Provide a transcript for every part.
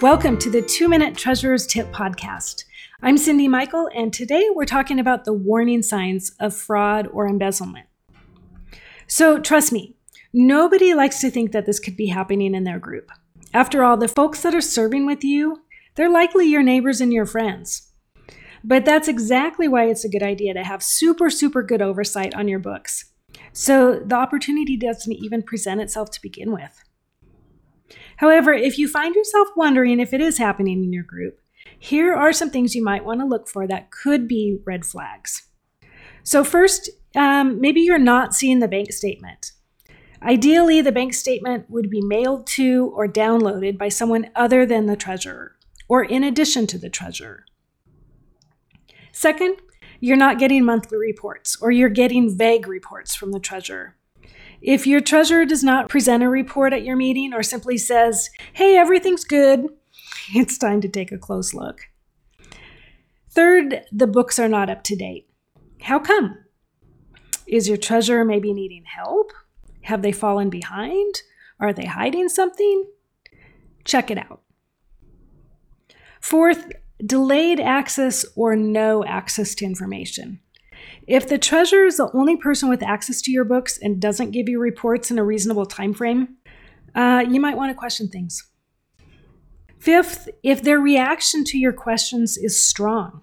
Welcome to the Two Minute Treasurer's Tip Podcast. I'm Cyndi Michael, and today we're talking about the warning signs of fraud or embezzlement. So, trust me, nobody likes to think that this could be happening in their group. After all, the folks that are serving with you, they're likely your neighbors and your friends. But that's exactly why it's a good idea to have super, super good oversight on your books. So the opportunity doesn't even present itself to begin with. However, if you find yourself wondering if it is happening in your group, here are some things you might want to look for that could be red flags. So, first, um, maybe you're not seeing the bank statement. Ideally, the bank statement would be mailed to or downloaded by someone other than the treasurer, or in addition to the treasurer. Second, you're not getting monthly reports, or you're getting vague reports from the treasurer. If your treasurer does not present a report at your meeting or simply says, hey, everything's good, it's time to take a close look. Third, the books are not up to date. How come? Is your treasurer maybe needing help? Have they fallen behind? Are they hiding something? Check it out. Fourth, delayed access or no access to information. If the treasurer is the only person with access to your books and doesn't give you reports in a reasonable time frame, uh, you might want to question things. Fifth, if their reaction to your questions is strong,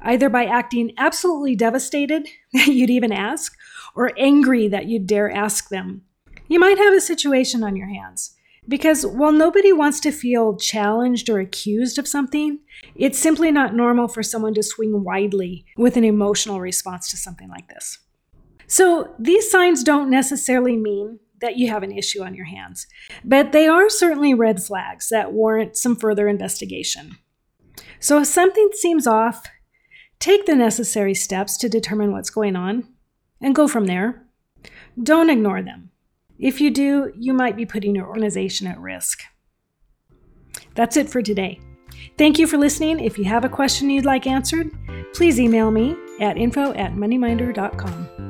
either by acting absolutely devastated that you'd even ask, or angry that you'd dare ask them, you might have a situation on your hands. Because while nobody wants to feel challenged or accused of something, it's simply not normal for someone to swing widely with an emotional response to something like this. So, these signs don't necessarily mean that you have an issue on your hands, but they are certainly red flags that warrant some further investigation. So, if something seems off, take the necessary steps to determine what's going on and go from there. Don't ignore them. If you do, you might be putting your organization at risk. That's it for today. Thank you for listening. If you have a question you'd like answered, please email me at info at moneyminder.com.